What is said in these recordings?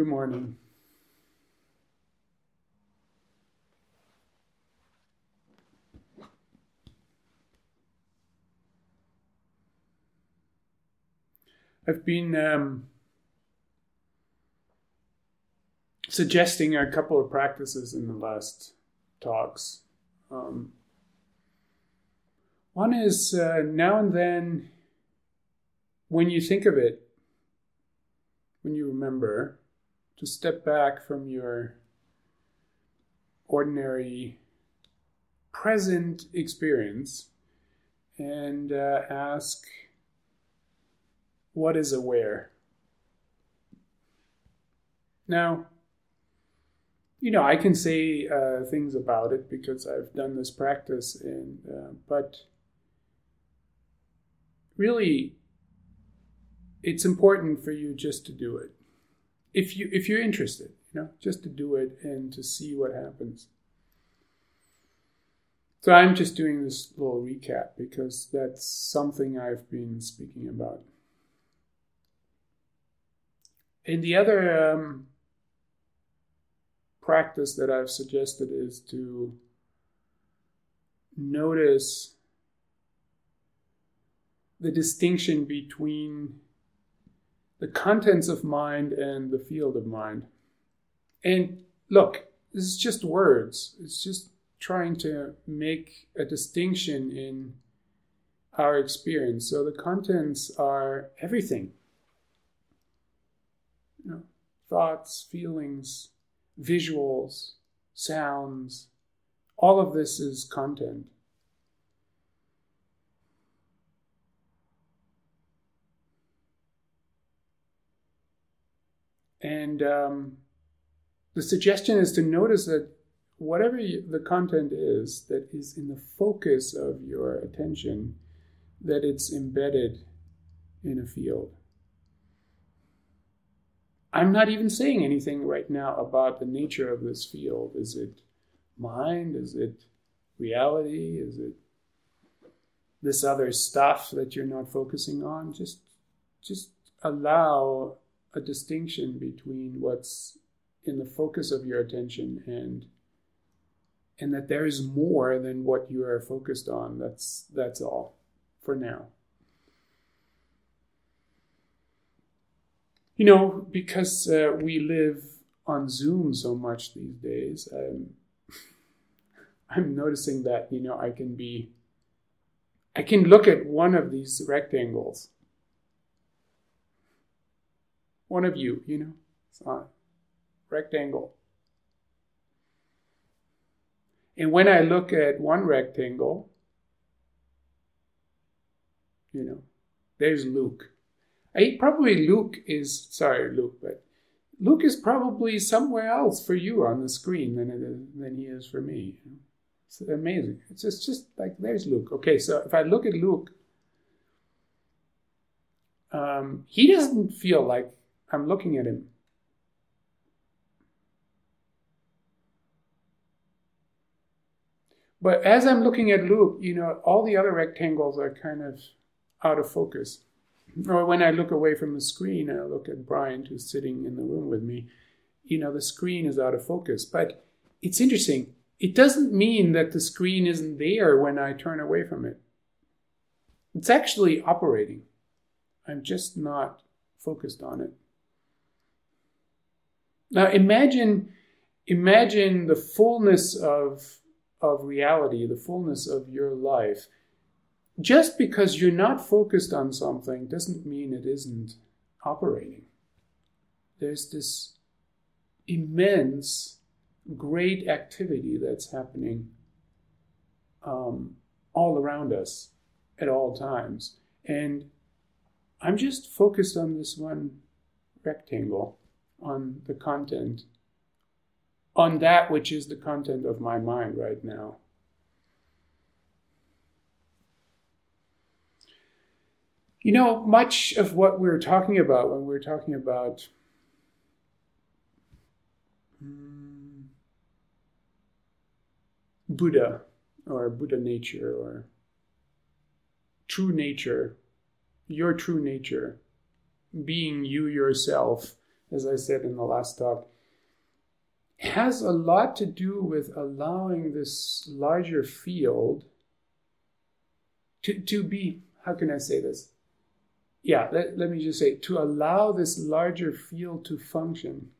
Good morning. I've been um, suggesting a couple of practices in the last talks. Um, one is uh, now and then, when you think of it, when you remember, to step back from your ordinary present experience and uh, ask what is aware. Now, you know, I can say uh, things about it because I've done this practice, and uh, but really, it's important for you just to do it. If you if you're interested, you know, just to do it and to see what happens. So I'm just doing this little recap because that's something I've been speaking about. And the other um, practice that I've suggested is to notice the distinction between the contents of mind and the field of mind. And look, this is just words. It's just trying to make a distinction in our experience. So the contents are everything. You know, thoughts, feelings, visuals, sounds, all of this is content. And um, the suggestion is to notice that whatever you, the content is that is in the focus of your attention, that it's embedded in a field. I'm not even saying anything right now about the nature of this field. Is it mind? Is it reality? Is it this other stuff that you're not focusing on? Just just allow a distinction between what's in the focus of your attention and and that there is more than what you are focused on. That's that's all for now. you know, because uh, we live on Zoom so much these days, um, I'm noticing that, you know, I can be, I can look at one of these rectangles. One of you, you know, it's a rectangle. And when I look at one rectangle, you know, there's Luke. I probably Luke is sorry, Luke, but Luke is probably somewhere else for you on the screen than than he is for me. It's amazing. It's just, just like there's Luke. Okay, so if I look at Luke, um, he doesn't feel like I'm looking at him. But as I'm looking at Luke, you know, all the other rectangles are kind of out of focus or when I look away from the screen and I look at Brian who's sitting in the room with me, you know, the screen is out of focus. But it's interesting. It doesn't mean that the screen isn't there when I turn away from it. It's actually operating. I'm just not focused on it. Now imagine imagine the fullness of of reality, the fullness of your life just because you're not focused on something doesn't mean it isn't operating. There's this immense, great activity that's happening um, all around us at all times. And I'm just focused on this one rectangle, on the content, on that which is the content of my mind right now. You know, much of what we are talking about when we are talking about um, Buddha or Buddha nature or true nature, your true nature, being you yourself as I said in the last talk, has a lot to do with allowing this larger field to, to be, how can I say this? Yeah, let, let me just say, to allow this larger field to function.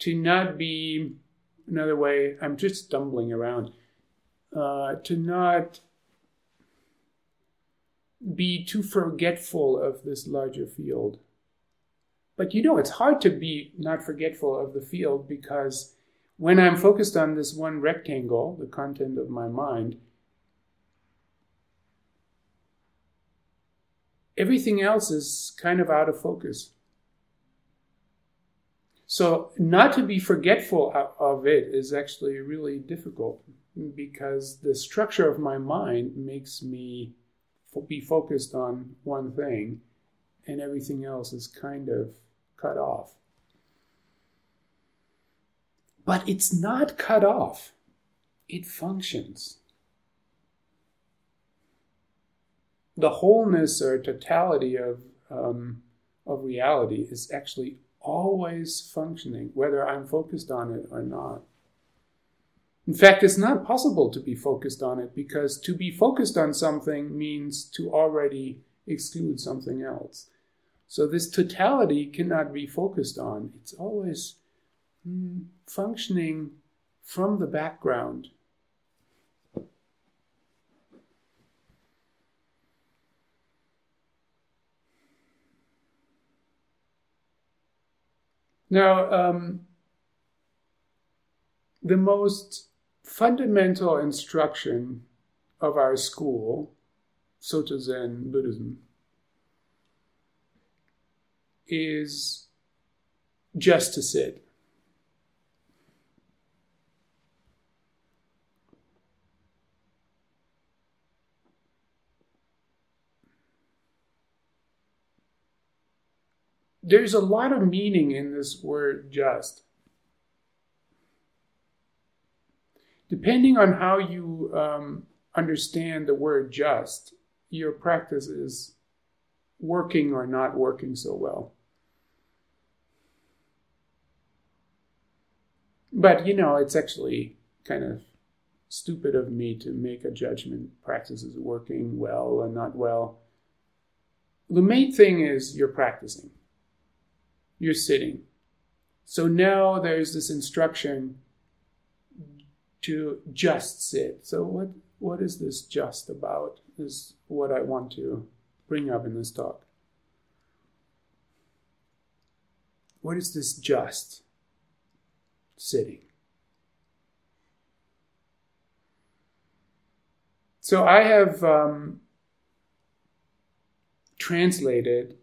To not be, another way, I'm just stumbling around, uh, to not be too forgetful of this larger field. But you know, it's hard to be not forgetful of the field because when I'm focused on this one rectangle, the content of my mind, everything else is kind of out of focus. So, not to be forgetful of it is actually really difficult because the structure of my mind makes me be focused on one thing and everything else is kind of cut off. But it's not cut off, it functions. The wholeness or totality of, um, of reality is actually always functioning, whether I'm focused on it or not. In fact, it's not possible to be focused on it because to be focused on something means to already exclude something else. So this totality cannot be focused on. It's always mm, functioning from the background. Now, um, the most fundamental instruction of our school, Soto Zen Buddhism, is just to sit. There's a lot of meaning in this word just. Depending on how you um, understand the word just, your practice is working or not working so well. But you know, it's actually kind of stupid of me to make a judgment practice is working well or not well. The main thing is you're practicing, you're sitting. So now there's this instruction to just sit. So what what is this just about? Is what I want to bring up in this talk. What is this just sitting? So I have um, translated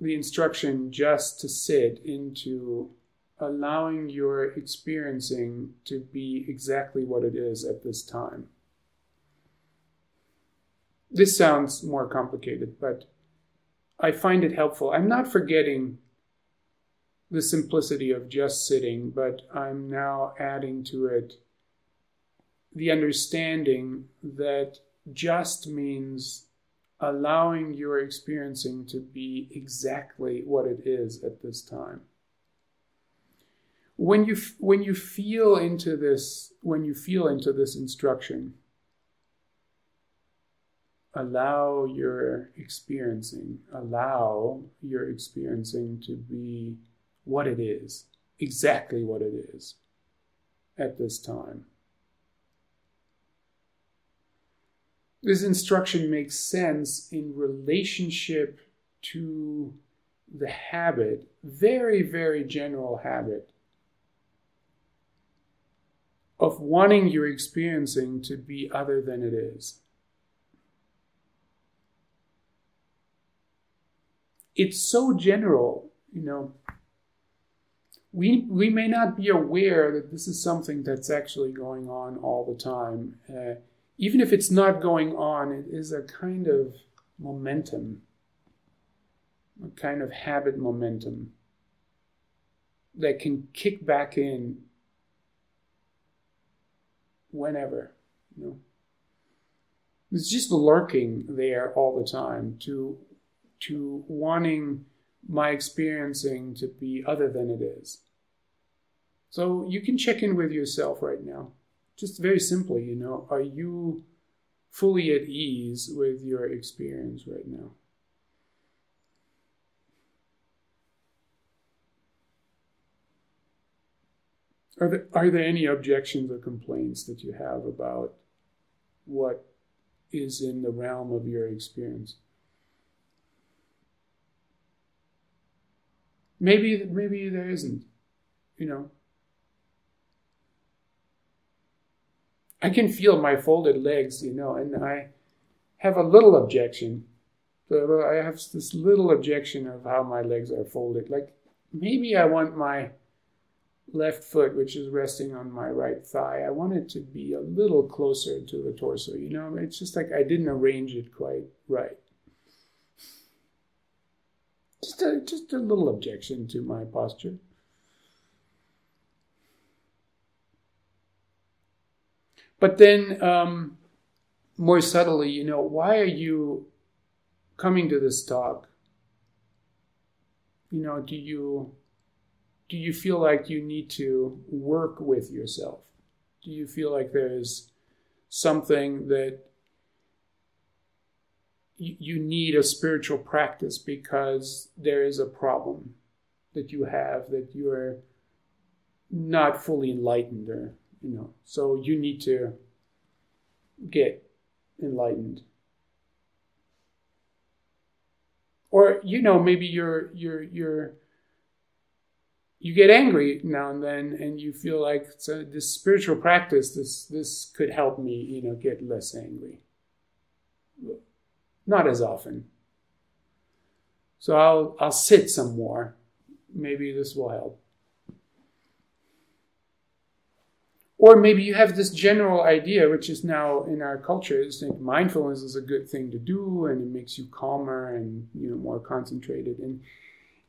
the instruction just to sit into allowing your experiencing to be exactly what it is at this time. This sounds more complicated, but I find it helpful. I'm not forgetting the simplicity of just sitting, but I'm now adding to it the understanding that just means allowing your experiencing to be exactly what it is at this time when you when you feel into this when you feel into this instruction allow your experiencing allow your experiencing to be what it is exactly what it is at this time. This instruction makes sense in relationship to the habit very very general habit of wanting your experiencing to be other than it is. It's so general, you know. We, we may not be aware that this is something that's actually going on all the time. Uh, even if it's not going on, it is a kind of momentum, a kind of habit momentum that can kick back in whenever. You know. It's just lurking there all the time to to wanting my experiencing to be other than it is. So you can check in with yourself right now. Just very simply, you know, are you fully at ease with your experience right now? Are there, are there any objections or complaints that you have about what is in the realm of your experience? Maybe maybe there isn't, you know. I can feel my folded legs, you know, and I have a little objection. I have this little objection of how my legs are folded. Like maybe I want my left foot, which is resting on my right thigh, I want it to be a little closer to the torso. You know, it's just like I didn't arrange it quite right. Just a, just a little objection to my posture. But then, um, more subtly, you know, why are you coming to this talk? You know, do you do you feel like you need to work with yourself? Do you feel like there's something that you need a spiritual practice because there is a problem that you have that you're not fully enlightened or you know so you need to get enlightened or you know maybe you're you're you're you get angry now and then and you feel like so this spiritual practice this this could help me you know get less angry. Not as often. So i'll i'll sit some more. Maybe this will help. Or maybe you have this general idea which is now in our culture is that mindfulness is a good thing to do and it makes you calmer and you know more concentrated. And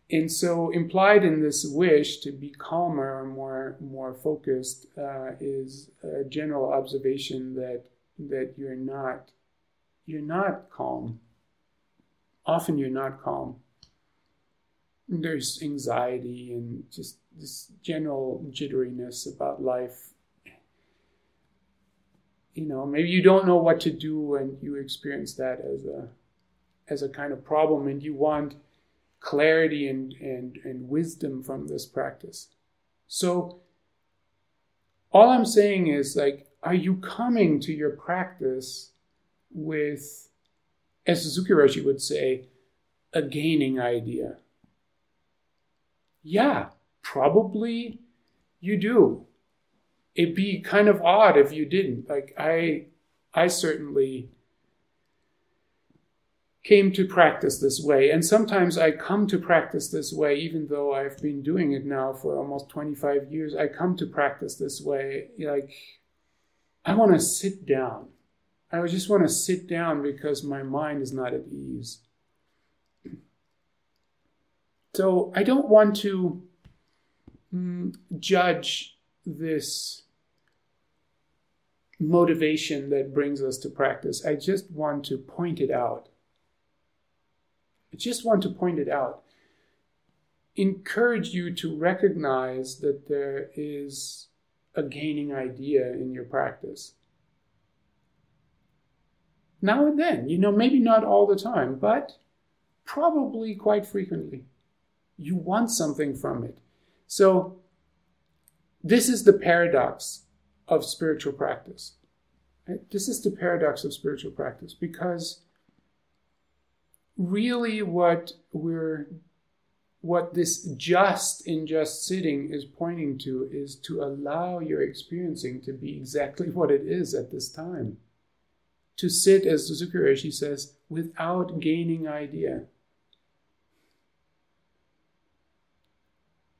and so implied in this wish to be calmer or more more focused uh, is a general observation that that you're not you're not calm. Often you're not calm. There's anxiety and just this general jitteriness about life. You know maybe you don't know what to do and you experience that as a as a kind of problem and you want clarity and, and, and wisdom from this practice. So, all I'm saying is, like, are you coming to your practice with, as Suzuki Roshi would say, a gaining idea? Yeah, probably you do. It'd be kind of odd if you didn't. Like, I, I certainly came to practice this way. And sometimes I come to practice this way, even though I've been doing it now for almost 25 years. I come to practice this way. Like, I want to sit down. I just want to sit down because my mind is not at ease. So I don't want to mm, judge this motivation that brings us to practice. I just want to point it out. I just want to point it out. Encourage you to recognize that there is a gaining idea in your practice. Now and then, you know, maybe not all the time, but probably quite frequently. You want something from it. So, this is the paradox of spiritual practice. Right? This is the paradox of spiritual practice because really what we're what this just in just sitting is pointing to is to allow your experiencing to be exactly what it is at this time. To sit, as Suzuki says, without gaining idea.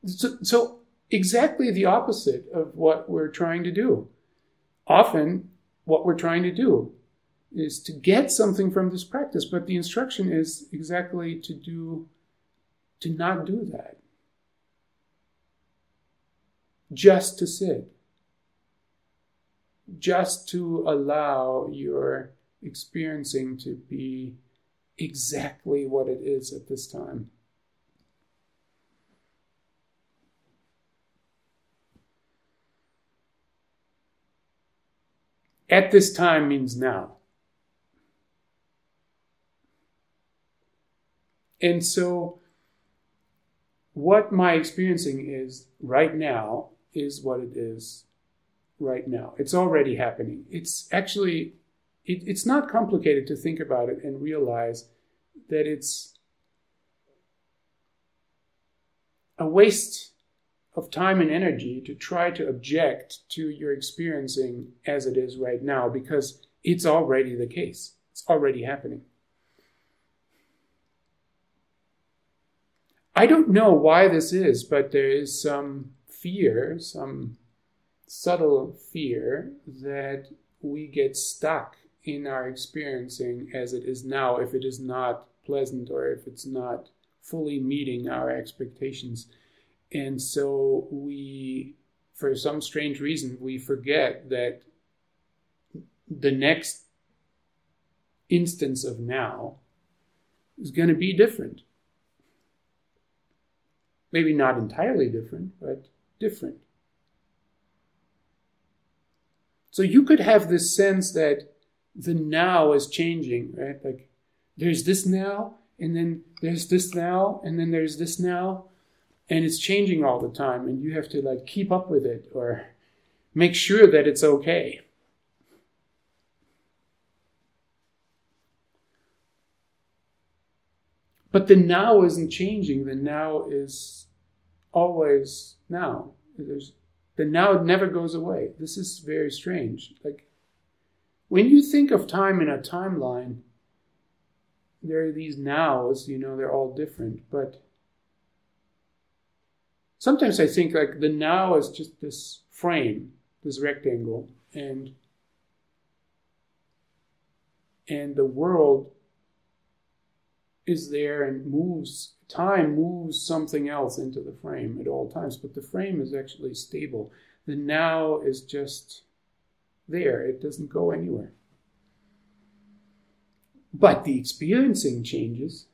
So, so, exactly the opposite of what we're trying to do. Often, what we're trying to do is to get something from this practice, but the instruction is exactly to do, to not do that. Just to sit. Just to allow your experiencing to be exactly what it is at this time. At this time means now. And so, what my experiencing is right now is what it is right now. It's already happening. It's actually, it, it's not complicated to think about it and realize that it's a waste of time and energy to try to object to your experiencing as it is right now because it's already the case. It's already happening. I don't know why this is, but there is some fear, some subtle fear that we get stuck in our experiencing as it is now if it is not pleasant or if it's not fully meeting our expectations. And so we, for some strange reason, we forget that the next instance of now is going to be different Maybe not entirely different, but different. So you could have this sense that the now is changing, right? Like there's this now, and then there's this now, and then there's this now, and it's changing all the time, and you have to like keep up with it or make sure that it's okay. But the now isn't changing. The now is always now. There's, the now never goes away. This is very strange. Like when you think of time in a timeline, there are these nows, you know, they're all different. But sometimes I think like the now is just this frame, this rectangle, and and the world is there and moves time moves something else into the frame at all times but the frame is actually stable. The now is just there. It doesn't go anywhere. But the experiencing changes.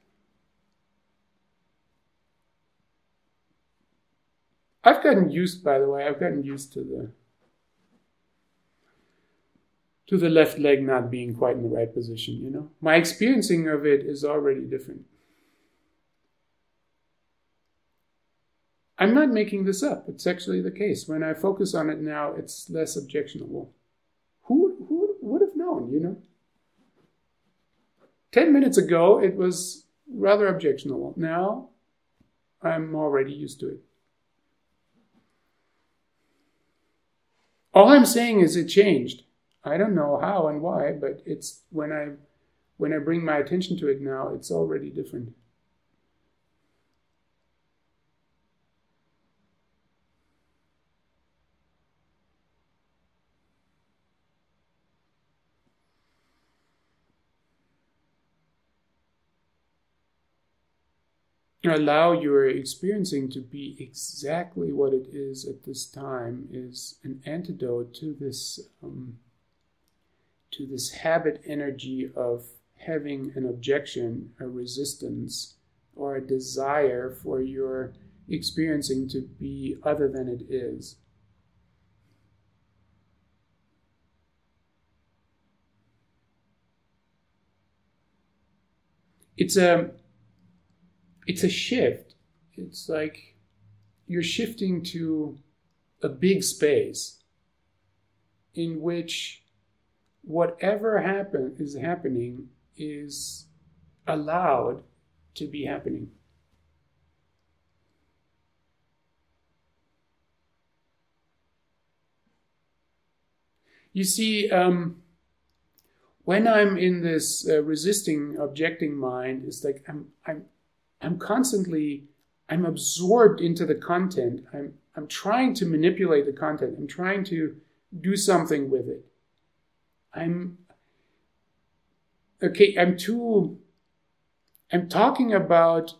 I've gotten used by the way i've gotten used to the to the left leg not being quite in the right position, you know? My experiencing of it is already different. I'm not making this up. It's actually the case. When I focus on it now, it's less objectionable. Who, who would have known, you know? 10 minutes ago, it was rather objectionable. Now, I'm already used to it. All I'm saying is it changed. I don't know how and why, but it's when I when I bring my attention to it now, it's already different. allow your experiencing to be exactly what it is at this time is an antidote to this um, to this habit energy of having an objection, a resistance, or a desire for your experiencing to be other than it is. It's a it's a shift. It's like you're shifting to a big space in which whatever happen is happening is allowed to be happening. You see, um, when I'm in this uh, resisting, objecting mind, it's like I'm, I'm, I'm constantly, I'm absorbed into the content. I'm, I'm trying to manipulate the content. I'm trying to do something with it. I'm okay, I'm too I'm talking about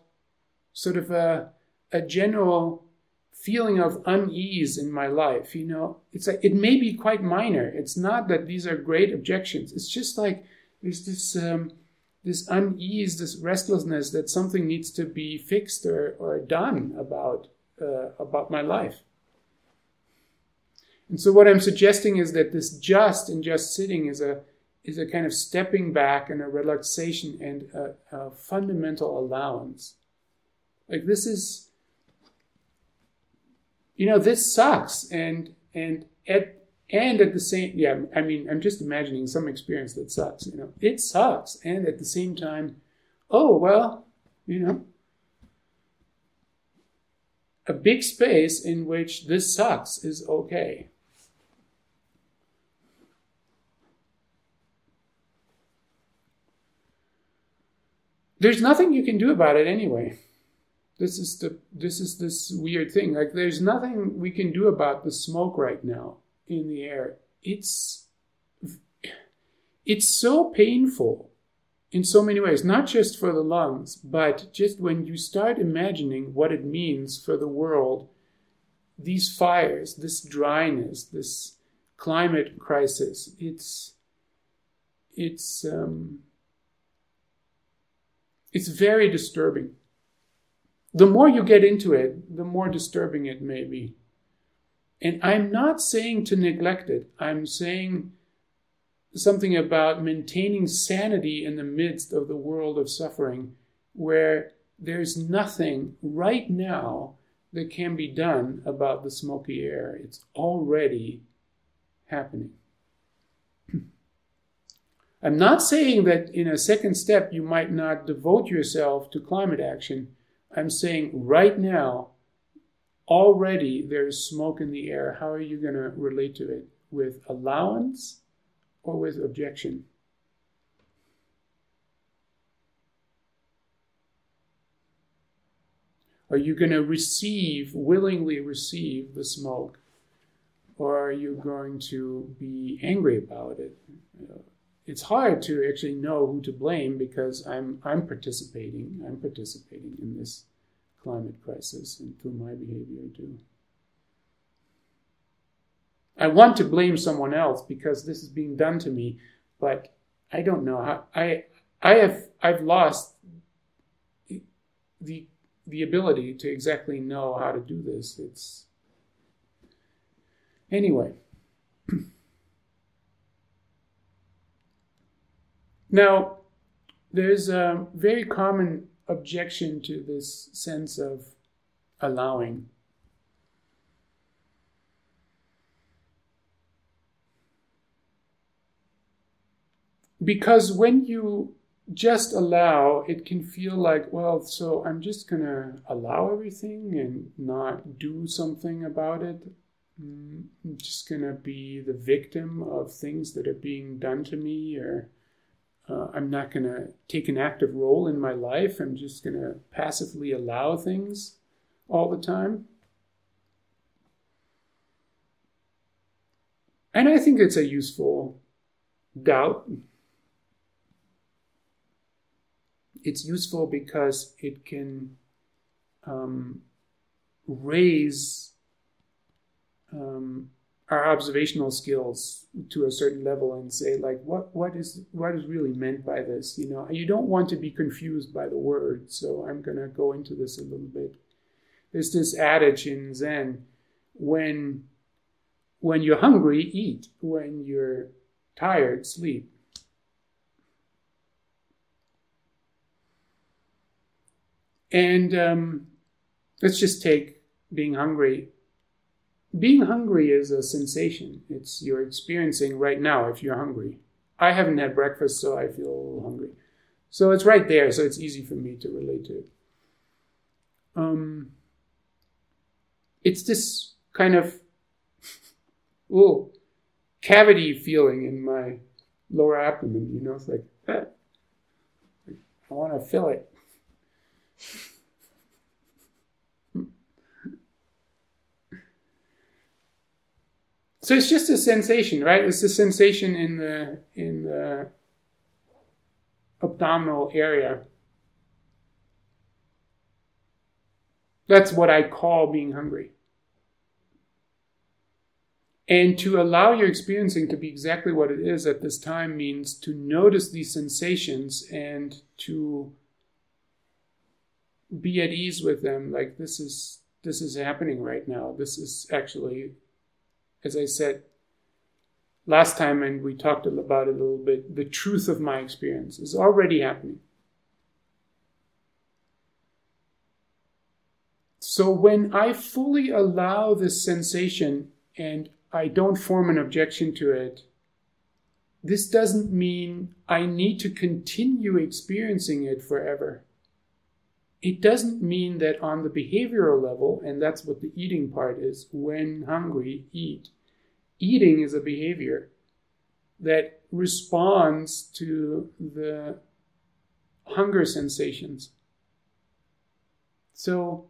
sort of a a general feeling of unease in my life. You know, it's like it may be quite minor. It's not that these are great objections. It's just like There's this um, this unease, this restlessness that something needs to be fixed or, or done about uh, about my life. And so, what I'm suggesting is that this just and just sitting is a is a kind of stepping back and a relaxation and a, a fundamental allowance. Like this is, you know, this sucks, and and at and at the same yeah i mean i'm just imagining some experience that sucks you know it sucks and at the same time oh well you know a big space in which this sucks is okay there's nothing you can do about it anyway this is the this is this weird thing like there's nothing we can do about the smoke right now in the air. It's it's so painful in so many ways, not just for the lungs, but just when you start imagining what it means for the world, these fires, this dryness, this climate crisis, it's it's um, it's very disturbing. The more you get into it, the more disturbing it may be. And I'm not saying to neglect it, I'm saying something about maintaining sanity in the midst of the world of suffering where there's nothing right now that can be done about the smoky air. It's already happening. I'm not saying that in a second step you might not devote yourself to climate action. I'm saying right now already there's smoke in the air. How are you going to relate to it? With allowance or with objection? Are you going to receive, willingly receive the smoke? Or are you going to be angry about it? It's hard to actually know who to blame because I'm, I'm participating. I'm participating in this climate crisis and through my behavior too. I want to blame someone else because this is being done to me, but I don't know I I have I've lost the the ability to exactly know how to do this. It's anyway. now, there's a very common objection to this sense of allowing. Because when you just allow, it can feel like, well, so I'm just going to allow everything and not do something about it. Mm, I'm just going to be the victim of things that are being done to me or uh, I'm not going to take an active role in my life. I'm just going to passively allow things all the time. And I think it's a useful doubt. It's useful because it can um, raise um, our observational skills to a certain level and say like what what is what is really meant by this? You know you don't want to be confused by the word so i'm going to go into this a little bit. There's this adage in zen when when you're hungry eat. When you're tired sleep. And um, let's just take being hungry being hungry is a sensation. It's you're experiencing right now if you're hungry. I haven't had breakfast, so I feel hungry. So it's right there, so it's easy for me to relate to it. Um, it's this kind of oh, cavity feeling in my lower abdomen. You know, it's like, ah, I want to fill it. So it's just a sensation, right? It's a sensation in the in the abdominal area. That's what I call being hungry. And to allow your experiencing to be exactly what it is at this time means to notice these sensations and to be at ease with them like this is this is happening right now this is actually as i said last time and we talked about it a little bit the truth of my experience is already happening so when i fully allow this sensation and I don't form an objection to it, this doesn't mean I need to continue experiencing it forever. It doesn't mean that on the behavioral level, and that's what the eating part is when hungry, eat. Eating is a behavior that responds to the hunger sensations. So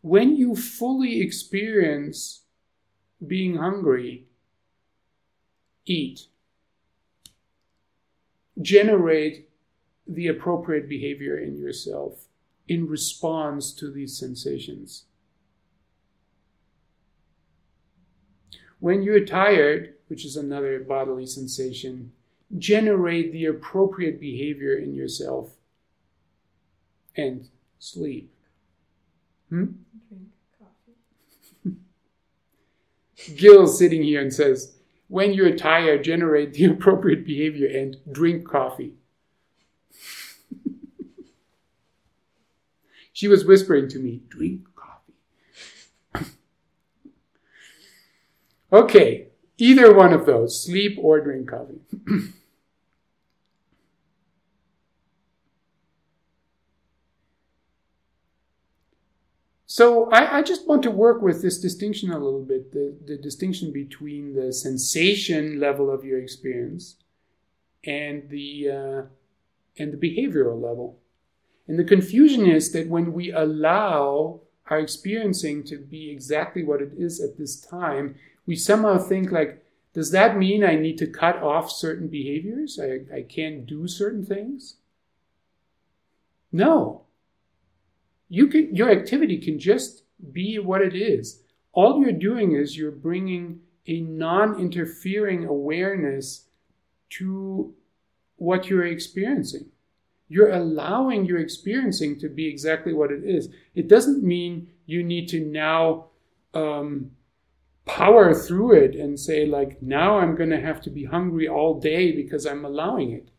when you fully experience being hungry, eat. Generate the appropriate behavior in yourself in response to these sensations. When you're tired, which is another bodily sensation, generate the appropriate behavior in yourself and sleep. Hmm? Gil sitting here and says, when you're tired, generate the appropriate behavior and drink coffee. She was whispering to me, drink coffee. okay, either one of those, sleep or drink coffee. So I, I, just want to work with this distinction a little bit, the, the distinction between the sensation level of your experience and the uh, and the behavioral level. And the confusion is that when we allow our experiencing to be exactly what it is at this time, we somehow think like, does that mean I need to cut off certain behaviors? I, I can't do certain things? No you can your activity can just be what it is all you're doing is you're bringing a non-interfering awareness to what you're experiencing you're allowing your experiencing to be exactly what it is it doesn't mean you need to now um, power through it and say like now i'm going to have to be hungry all day because i'm allowing it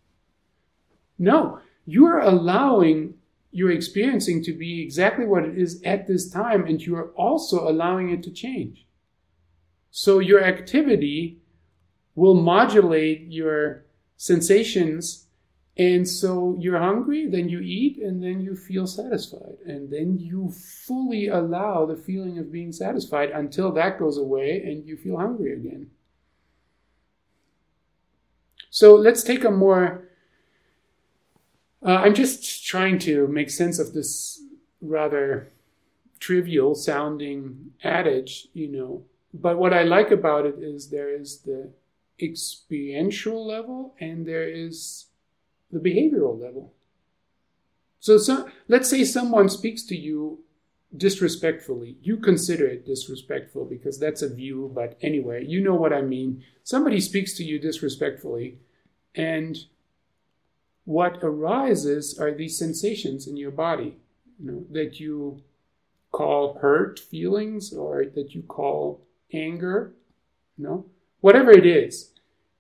no you're allowing you're experiencing to be exactly what it is at this time, and you are also allowing it to change. So your activity will modulate your sensations. And so you're hungry, then you eat, and then you feel satisfied. And then you fully allow the feeling of being satisfied until that goes away and you feel hungry again. So let's take a more uh, I'm just trying to make sense of this rather trivial sounding adage, you know. But what I like about it is there is the experiential level and there is the behavioral level. So, so let's say someone speaks to you disrespectfully. You consider it disrespectful because that's a view, but anyway, you know what I mean. Somebody speaks to you disrespectfully and what arises are these sensations in your body you know, that you call hurt feelings or that you call anger you know whatever it is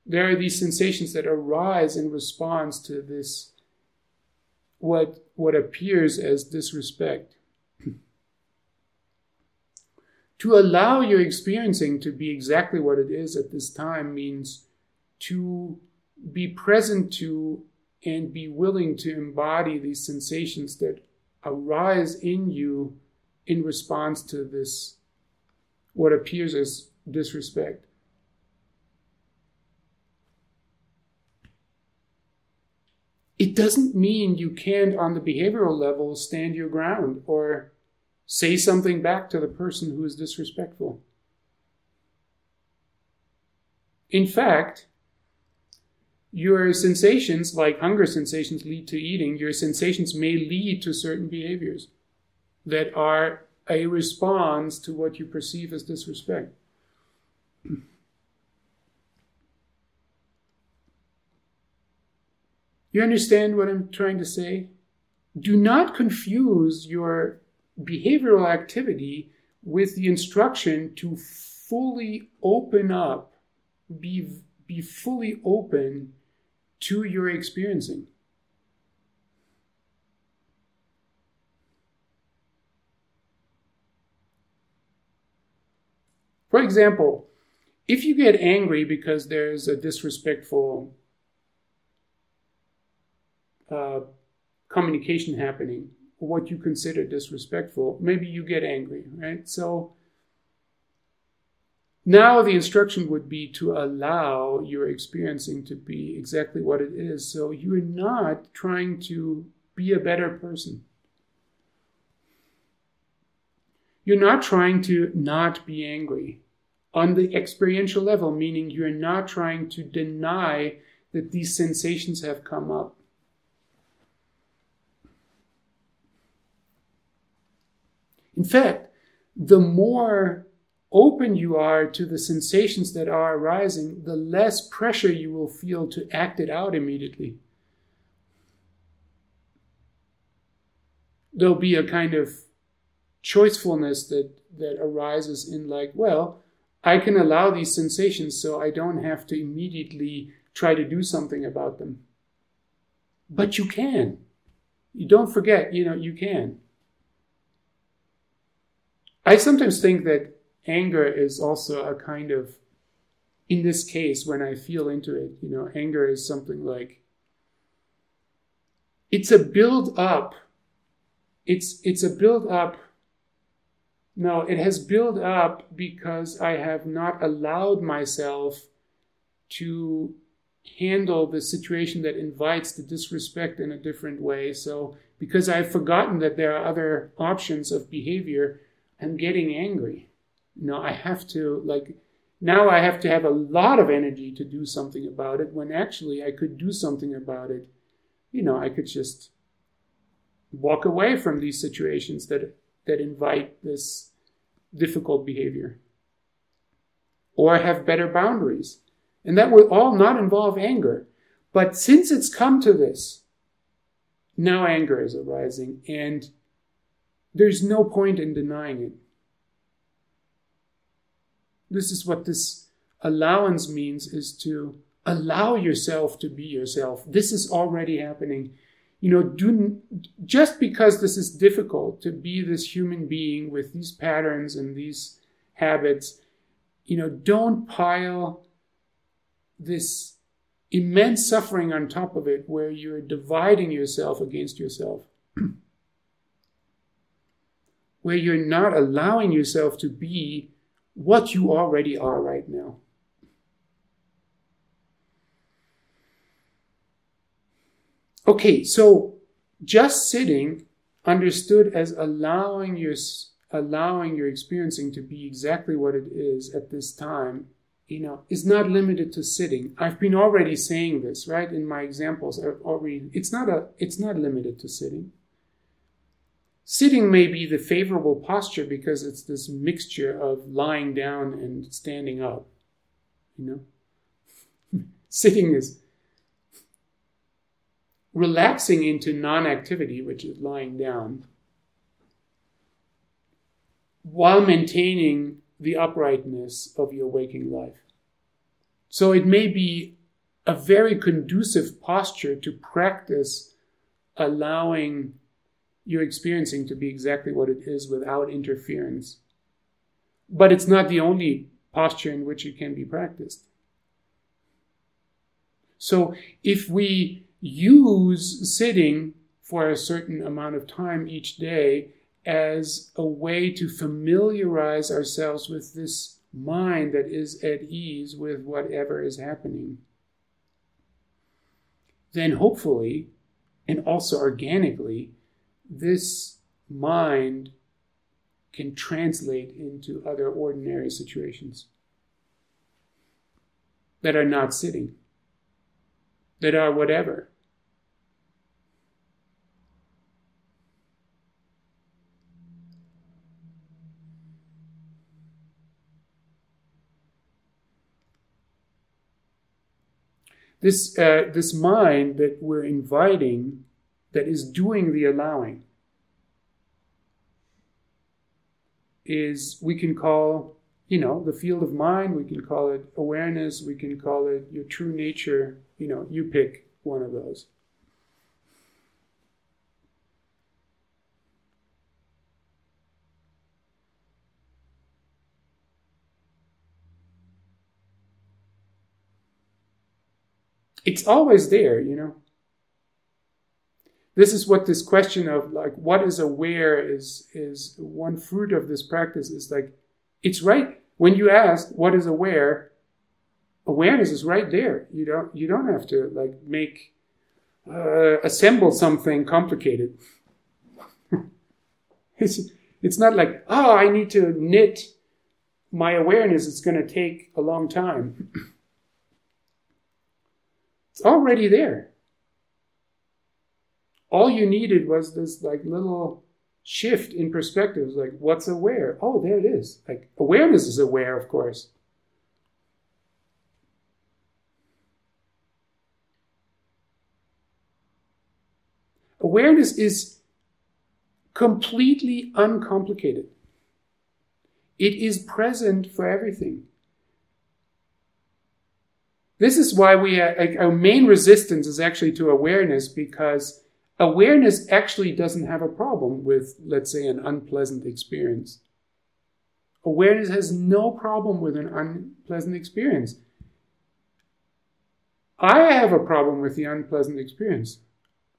there are these sensations that arise in response to this what what appears as disrespect to allow your experiencing to be exactly what it is at this time means to be present to and be willing to embody these sensations that arise in you in response to this, what appears as disrespect. It doesn't mean you can't, on the behavioral level, stand your ground or say something back to the person who is disrespectful. In fact, your sensations, like hunger sensations, lead to eating. Your sensations may lead to certain behaviors that are a response to what you perceive as disrespect. You understand what I'm trying to say? Do not confuse your behavioral activity with the instruction to fully open up, be, be fully open to your experiencing. For example, if you get angry because there's a disrespectful uh, communication happening, what you consider disrespectful, maybe you get angry, right? So now the instruction would be to allow your experiencing to be exactly what it is. So you're not trying to be a better person. You're not trying to not be angry on the experiential level, meaning you're not trying to deny that these sensations have come up. In fact, the more open you are to the sensations that are arising, the less pressure you will feel to act it out immediately. There'll be a kind of choicefulness that, that arises in, like, well, I can allow these sensations so I don't have to immediately try to do something about them. But you can. You don't forget, you know, you can. I sometimes think that anger is also a kind of, in this case, when I feel into it, you know, anger is something like, it's a build up. It's, it's a build up. No, it has built up because I have not allowed myself to handle the situation that invites the disrespect in a different way. So, because I've forgotten that there are other options of behavior, I'm getting angry. Know, I have to, like, now I have to have a lot of energy to do something about it when actually I could do something about it. You know, I could just walk away from these situations that that invite this difficult behavior or have better boundaries. And that will all not involve anger. But since it's come to this, now anger is arising and there's no point in denying it. This is what this allowance means is to allow yourself to be yourself. This is already happening. You know, do just because this is difficult to be this human being with these patterns and these habits, you know, don't pile this immense suffering on top of it where you're dividing yourself against yourself. where you're not allowing yourself to be what you already are right now. Okay, so just sitting understood as allowing your allowing your experiencing to be exactly what it is at this time you know is not limited to sitting i've been already saying this right in my examples I've already it's not a it's not limited to sitting Sitting may be the favorable posture because it's this mixture of lying down and standing up. You know? Sitting is relaxing into non activity, which is lying down, while maintaining the uprightness of your waking life. So it may be a very conducive posture to practice allowing you're experiencing to be exactly what it is without interference. But it's not the only posture in which it can be practiced. So if we use sitting for a certain amount of time each day as a way to familiarize ourselves with this mind that is at ease with whatever is happening, then hopefully and also organically this mind can translate into other ordinary situations that are not sitting, that are whatever. This, uh, this mind that we're inviting, that is doing the allowing, is we can call, you know, the field of mind, we can call it awareness, we can call it your true nature, you know, you pick one of those. it's always there, you know. This is what this question of like what is aware is is one fruit of this practice is like it's right when you ask what is aware, awareness is right there. You don't you don't have to like make uh, assemble something complicated. it's it's not like oh I need to knit my awareness. It's going to take a long time. It's already there. All you needed was this like little shift in perspectives like what's aware? Oh, there it is. Like awareness is aware, of course. Awareness is completely uncomplicated. It is present for everything. This is why we our main resistance is actually to awareness because awareness actually doesn't have a problem with, let's say, an unpleasant experience. Awareness has no problem with an unpleasant experience. I have a problem with the unpleasant experience.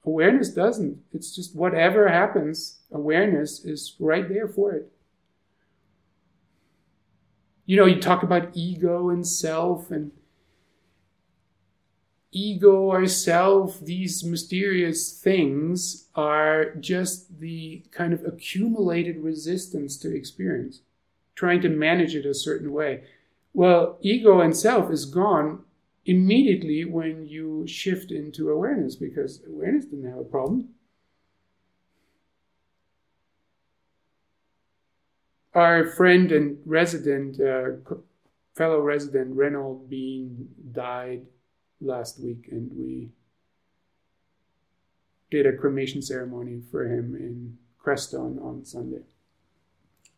Awareness doesn't. It's just whatever happens, awareness is right there for it. You know, you talk about ego and self and ego, ourself, these mysterious things are just the kind of accumulated resistance to experience, trying to manage it a certain way. Well, ego and self is gone immediately when you shift into awareness because awareness didn't have a problem. Our friend and resident, uh, fellow resident Reynold Bean died last week, and we did a cremation ceremony for him in Crestone on Sunday.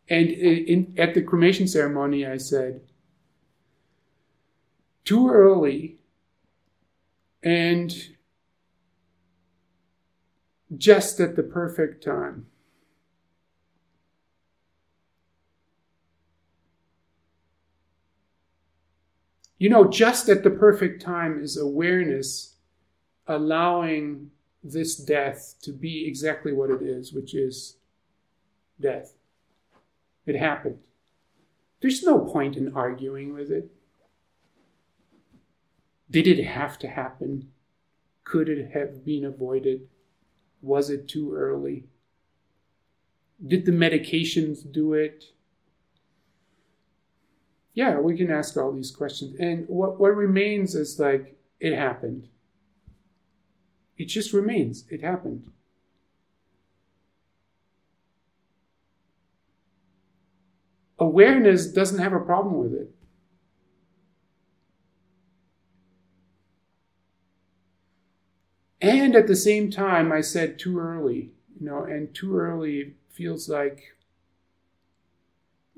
And in, at the cremation ceremony, I said, too early and just at the perfect time. You know, just at the perfect time is awareness allowing this death to be exactly what it is, which is death. It happened. There's no point in arguing with it. Did it have to happen? Could it have been avoided? Was it too early? Did the medications do it? Yeah, we can ask all these questions. And what, what remains is like, it happened. It just remains. It happened. Awareness doesn't have a problem with it. And at the same time, I said too early, you know, and too early feels like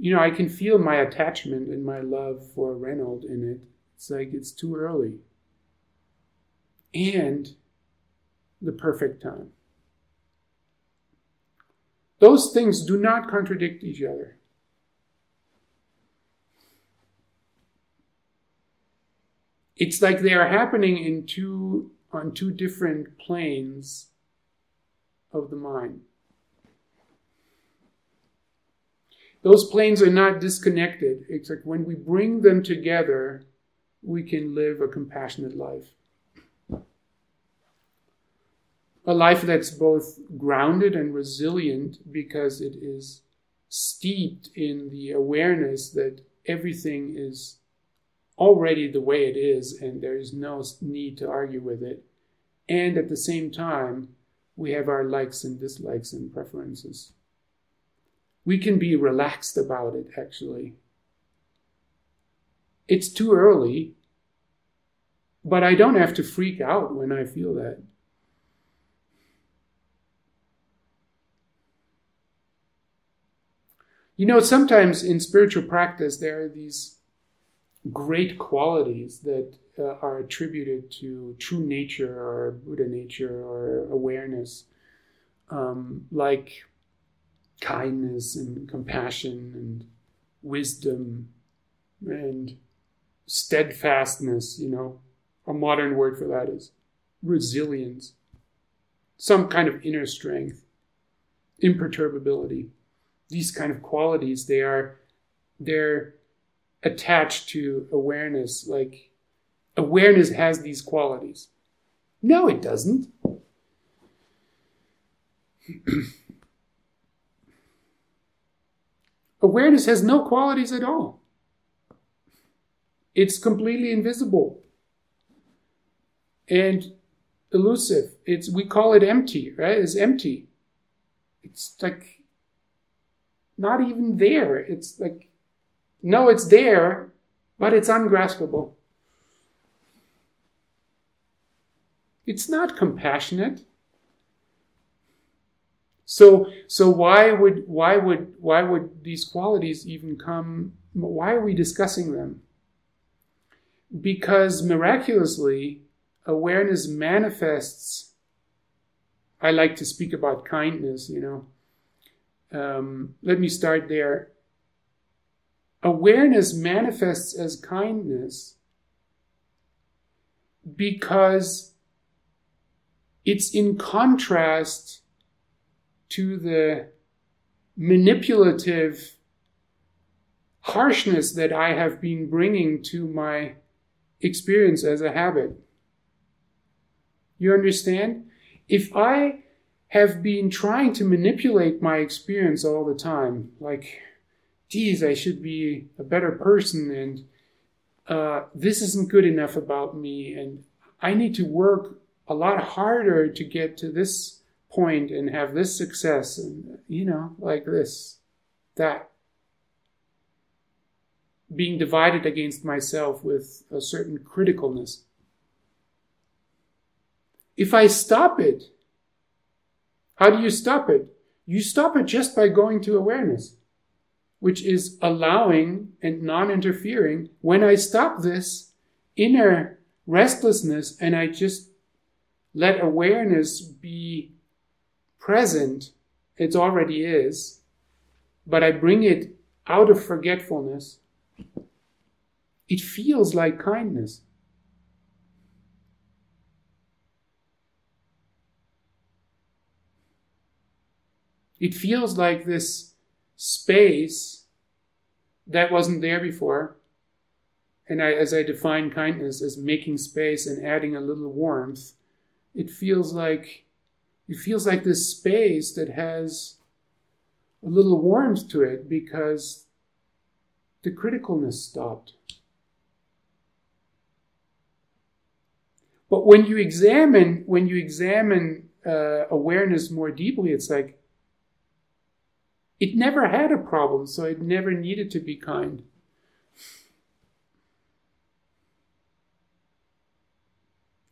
you know, I can feel my attachment and my love for Reynold in it. It's like it's too early. And the perfect time. Those things do not contradict each other. It's like they are happening in two on two different planes of the mind. Those planes are not disconnected. It's like when we bring them together, we can live a compassionate life. A life that's both grounded and resilient because it is steeped in the awareness that everything is already the way it is and there is no need to argue with it. And at the same time, we have our likes and dislikes and preferences we can be relaxed about it, actually. It's too early, But I don't have to freak out when I feel that. You know, sometimes in spiritual practice, there are these great qualities that uh, are attributed to true nature or Buddha nature or awareness, um, like kindness and compassion and wisdom and steadfastness. You know, a modern word for that is resilience, some kind of inner strength, imperturbability. These kind of qualities, they are they're attached to awareness. Like awareness has these qualities. No, it doesn't. awareness has no qualities at all. It's completely invisible and elusive. It's we call it empty, right? It's empty. It's like not even there. It's like no, it's there, but it's ungraspable. It's not compassionate. So so why would why would why would these qualities even come why are we discussing them? Because miraculously awareness manifests I like to speak about kindness, you know. Um, let me start there awareness manifests as kindness because it's in contrast to the manipulative harshness that I have been bringing to my experience as a habit. You understand? If I have been trying to manipulate my experience all the time, like geez, I should be a better person, and uh, this isn't good enough about me, and I need to work a lot harder to get to this point and have this success, and you know, like this, that. Being divided against myself with a certain criticalness. If I stop it, how do you stop it? You stop it just by going to awareness which is allowing and non interfering, when I stop this inner restlessness and I just let awareness be present, it already is, but I bring it out of forgetfulness, it feels like kindness. It feels like this space that wasn't there before. And I, as I define kindness as making space and adding a little warmth, it feels like it feels like this space that has a little warmth to it because the criticalness stopped. But when you examine when you examine uh, awareness more deeply, it's like it never had a problem, so it never needed to be kind.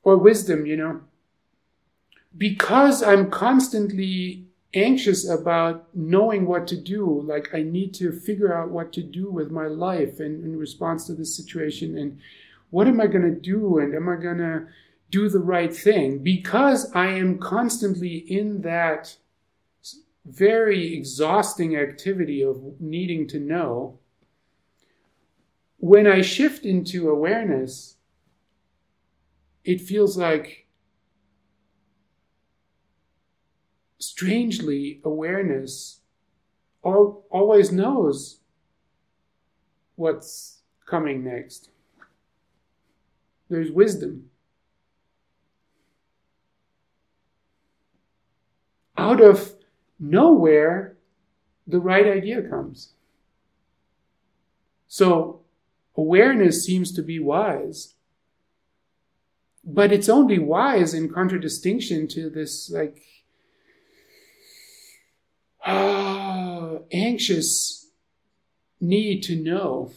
Or wisdom, you know. Because I'm constantly anxious about knowing what to do, like I need to figure out what to do with my life and in response to this situation, and what am I going to do, and am I going to do the right thing? Because I am constantly in that very exhausting activity of needing to know, when I shift into awareness, it feels like strangely awareness always knows what's coming next. There's wisdom. Out of nowhere the right idea comes. So awareness seems to be wise. But it's only wise in contradistinction to this like anxious need to know.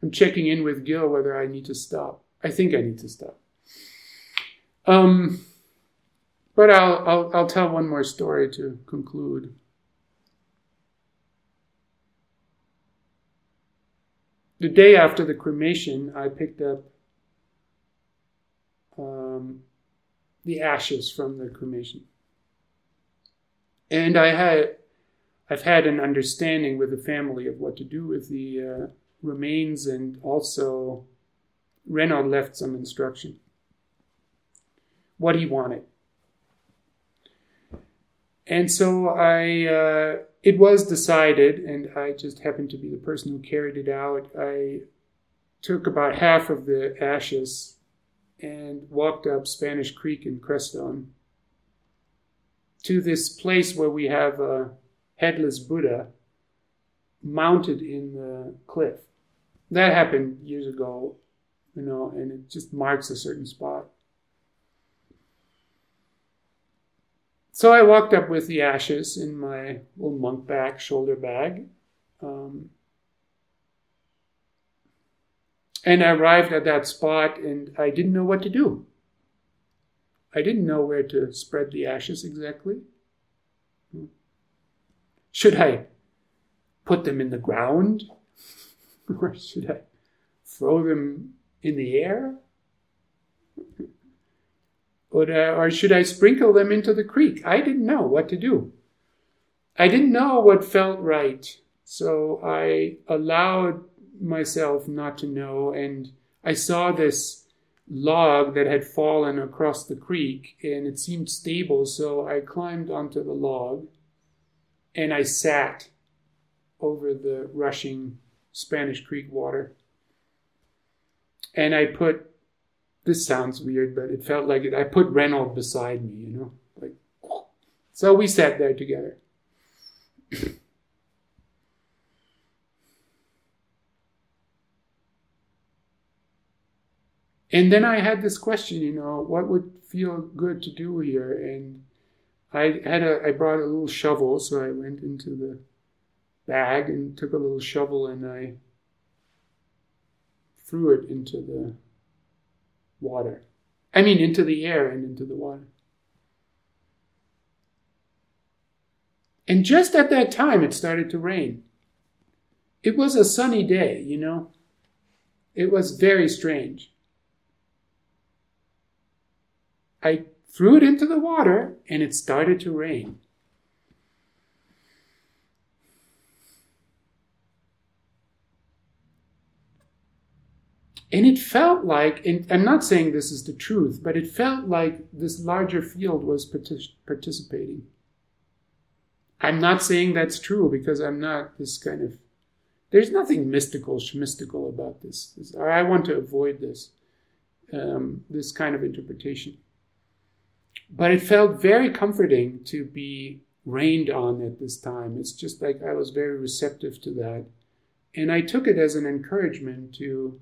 I'm checking in with Gil whether I need to stop. I think I need to stop. Um, but I'll, I'll, I'll tell one more story to conclude. The day after the cremation, I picked up um, the ashes from the cremation. And I had, I've had an understanding with the family of what to do with the uh, remains, and also Reynald left some instruction. What he wanted. And so I, uh, it was decided, and I just happened to be the person who carried it out. I took about half of the ashes and walked up Spanish Creek in Crestone to this place where we have a headless Buddha mounted in the cliff. That happened years ago, you know, and it just marks a certain spot. So I walked up with the ashes in my little monk bag, shoulder bag. Um, and I arrived at that spot and I didn't know what to do. I didn't know where to spread the ashes exactly. Should I put them in the ground? or should I throw them in the air? Or, uh, or should I sprinkle them into the creek? I didn't know what to do. I didn't know what felt right. So I allowed myself not to know. And I saw this log that had fallen across the creek and it seemed stable. So I climbed onto the log and I sat over the rushing Spanish Creek water. And I put, this sounds weird, but it felt like it. I put Reynald beside me, you know, like, so we sat there together. and then I had this question, you know, what would feel good to do here? And I had a, I brought a little shovel, so I went into the bag and took a little shovel and I threw it into the water. I mean, into the air and into the water. And just at that time, it started to rain. It was a sunny day, you know. It was very strange. I threw it into the water and it started to rain. And it felt like, and I'm not saying this is the truth, but it felt like this larger field was participating. I'm not saying that's true because I'm not this kind of. There's nothing mystical, mystical about this. this I want to avoid this, um, this kind of interpretation. But it felt very comforting to be rained on at this time. It's just like I was very receptive to that. And I took it as an encouragement to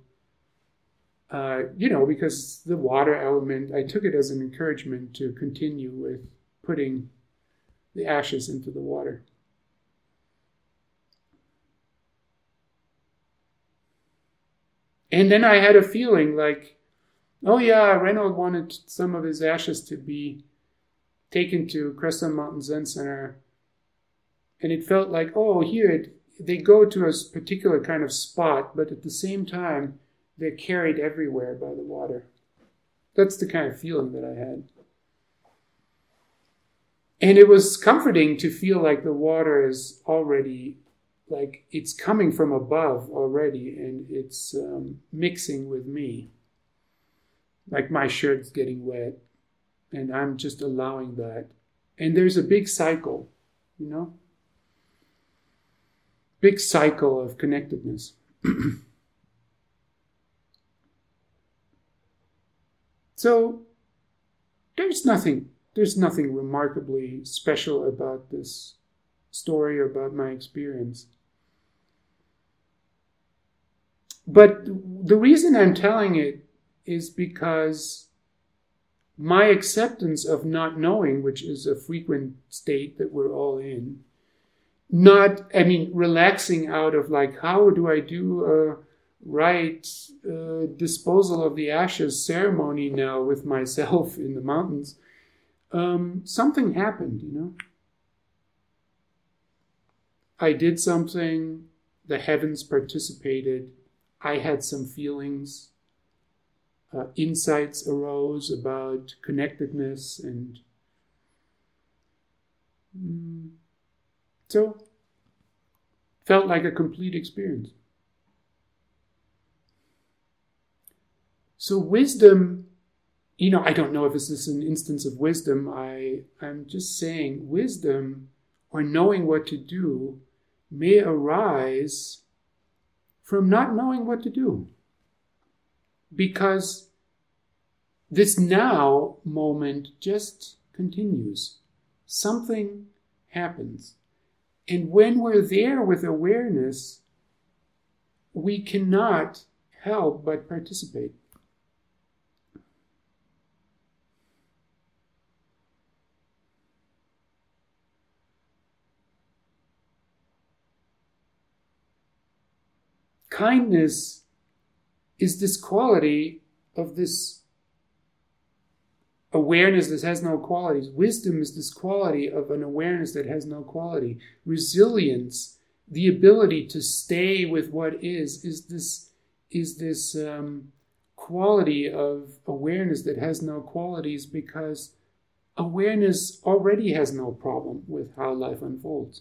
uh, you know, because the water element, I took it as an encouragement to continue with putting the ashes into the water. And then I had a feeling like, oh yeah, Reynald wanted some of his ashes to be taken to Crestone Mountain Zen Center. And it felt like, oh, here, it, they go to a particular kind of spot, but at the same time, they're carried everywhere by the water. That's the kind of feeling that I had. And it was comforting to feel like the water is already, like it's coming from above already and it's um, mixing with me. Like my shirt's getting wet and I'm just allowing that. And there's a big cycle, you know? Big cycle of connectedness. So there's nothing there's nothing remarkably special about this story or about my experience. But the reason I'm telling it is because my acceptance of not knowing, which is a frequent state that we're all in, not, I mean, relaxing out of like, how do I do a right uh, disposal of the ashes ceremony now with myself in the mountains? Um, something happened, you know. I did something, the heavens participated, I had some feelings, uh, insights arose about connectedness and mm, so felt like a complete experience. So wisdom, you know, I don't know if this is an instance of wisdom. I I'm just saying wisdom or knowing what to do may arise from not knowing what to do. Because this now moment just continues. Something happens. And when we're there with awareness, we cannot help but participate. Kindness is this quality of this awareness that has no qualities. Wisdom is this quality of an awareness that has no quality. Resilience, the ability to stay with what is, is this is this um, quality of awareness that has no qualities because awareness already has no problem with how life unfolds.